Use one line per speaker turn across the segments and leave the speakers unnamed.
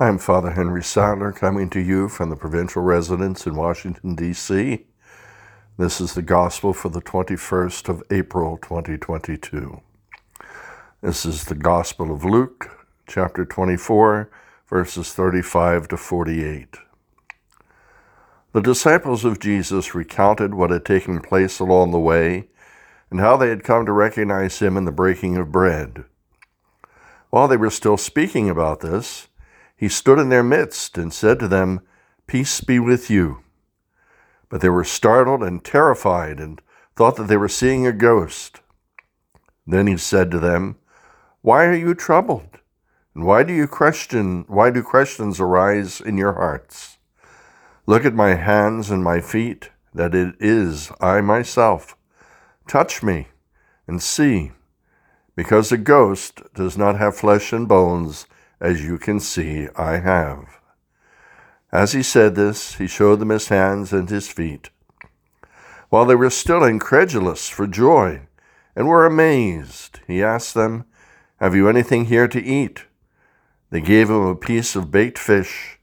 I'm Father Henry Sadler coming to you from the provincial residence in Washington, D.C. This is the Gospel for the 21st of April, 2022. This is the Gospel of Luke, chapter 24, verses 35 to 48. The disciples of Jesus recounted what had taken place along the way and how they had come to recognize him in the breaking of bread. While they were still speaking about this, he stood in their midst and said to them, Peace be with you. But they were startled and terrified and thought that they were seeing a ghost. Then he said to them, Why are you troubled? And why do you question why do questions arise in your hearts? Look at my hands and my feet, that it is I myself. Touch me and see, because a ghost does not have flesh and bones, as you can see I have. As he said this, he showed them his hands and his feet. While they were still incredulous for joy and were amazed, he asked them, Have you anything here to eat? They gave him a piece of baked fish.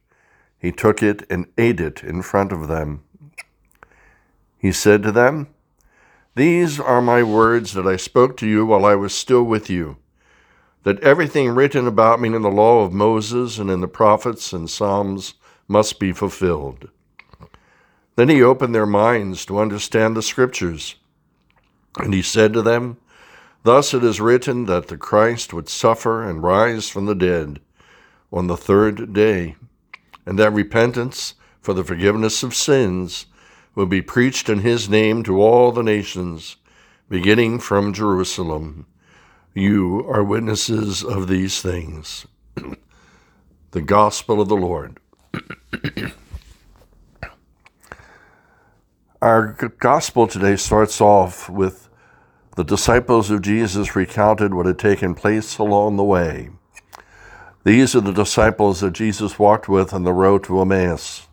He took it and ate it in front of them. He said to them, these are my words that I spoke to you while I was still with you, that everything written about me in the law of Moses and in the prophets and Psalms must be fulfilled. Then he opened their minds to understand the Scriptures. And he said to them, Thus it is written that the Christ would suffer and rise from the dead on the third day, and that repentance for the forgiveness of sins will be preached in his name to all the nations, beginning from Jerusalem. You are witnesses of these things. the Gospel of the Lord. Our Gospel today starts off with the disciples of Jesus recounted what had taken place along the way. These are the disciples that Jesus walked with on the road to Emmaus.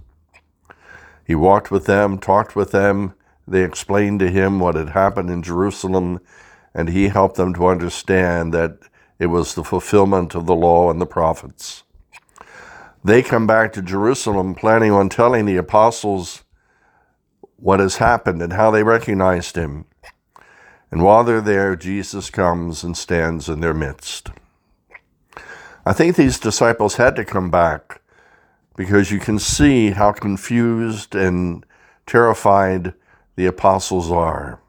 He walked with them, talked with them. They explained to him what had happened in Jerusalem, and he helped them to understand that it was the fulfillment of the law and the prophets. They come back to Jerusalem planning on telling the apostles what has happened and how they recognized him. And while they're there, Jesus comes and stands in their midst. I think these disciples had to come back because you can see how confused and terrified the apostles are.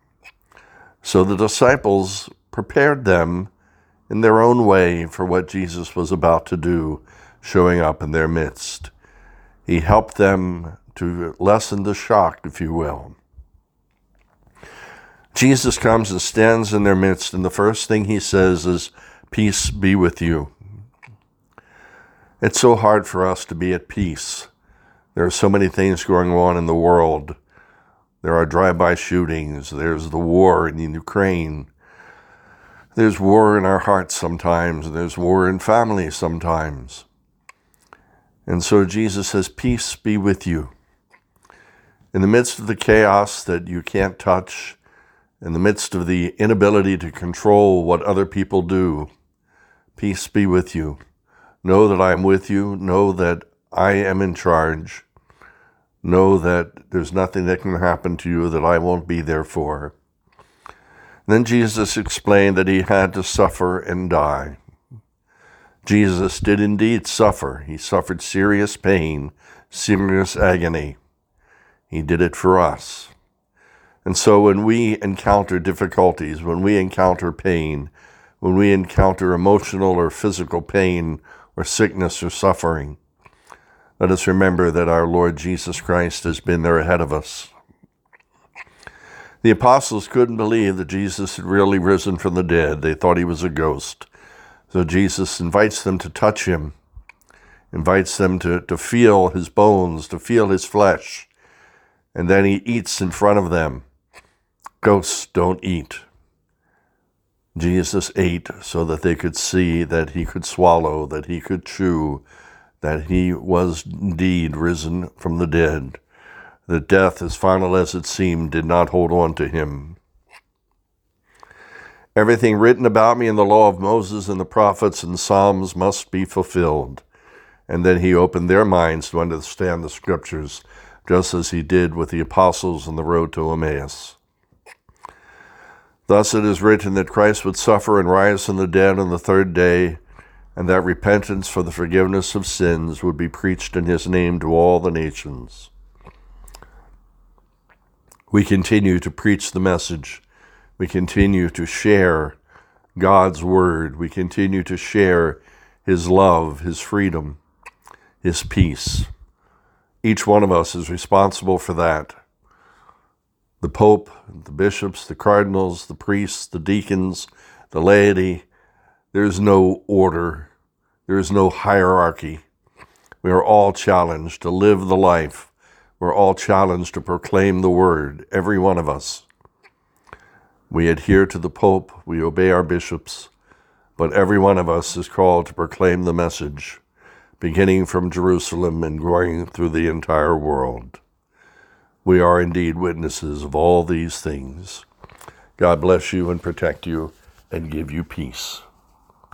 So the disciples prepared them in their own way for what Jesus was about to do, showing up in their midst. He helped them to lessen the shock, if you will. Jesus comes and stands in their midst, and the first thing he says is, Peace be with you. It's so hard for us to be at peace. There are so many things going on in the world. There are drive by shootings. There's the war in Ukraine. There's war in our hearts sometimes. There's war in families sometimes. And so Jesus says, Peace be with you. In the midst of the chaos that you can't touch, in the midst of the inability to control what other people do, peace be with you. Know that I am with you. Know that I am in charge. Know that there's nothing that can happen to you that I won't be there for. Then Jesus explained that he had to suffer and die. Jesus did indeed suffer. He suffered serious pain, serious agony. He did it for us. And so when we encounter difficulties, when we encounter pain, when we encounter emotional or physical pain or sickness or suffering. Let us remember that our Lord Jesus Christ has been there ahead of us. The apostles couldn't believe that Jesus had really risen from the dead. They thought he was a ghost. So Jesus invites them to touch him, invites them to, to feel his bones, to feel his flesh, and then he eats in front of them. Ghosts don't eat. Jesus ate so that they could see that he could swallow, that he could chew, that he was indeed risen from the dead, that death, as final as it seemed, did not hold on to him. Everything written about me in the law of Moses and the prophets and Psalms must be fulfilled. and then he opened their minds to understand the scriptures, just as he did with the apostles on the road to Emmaus. Thus it is written that Christ would suffer and rise from the dead on the third day, and that repentance for the forgiveness of sins would be preached in his name to all the nations. We continue to preach the message. We continue to share God's word. We continue to share his love, his freedom, his peace. Each one of us is responsible for that. The Pope, the bishops, the cardinals, the priests, the deacons, the laity, there's no order, there is no hierarchy. We are all challenged to live the life. We're all challenged to proclaim the word, every one of us. We adhere to the Pope, we obey our bishops, but every one of us is called to proclaim the message, beginning from Jerusalem and going through the entire world. We are indeed witnesses of all these things. God bless you and protect you and give you peace.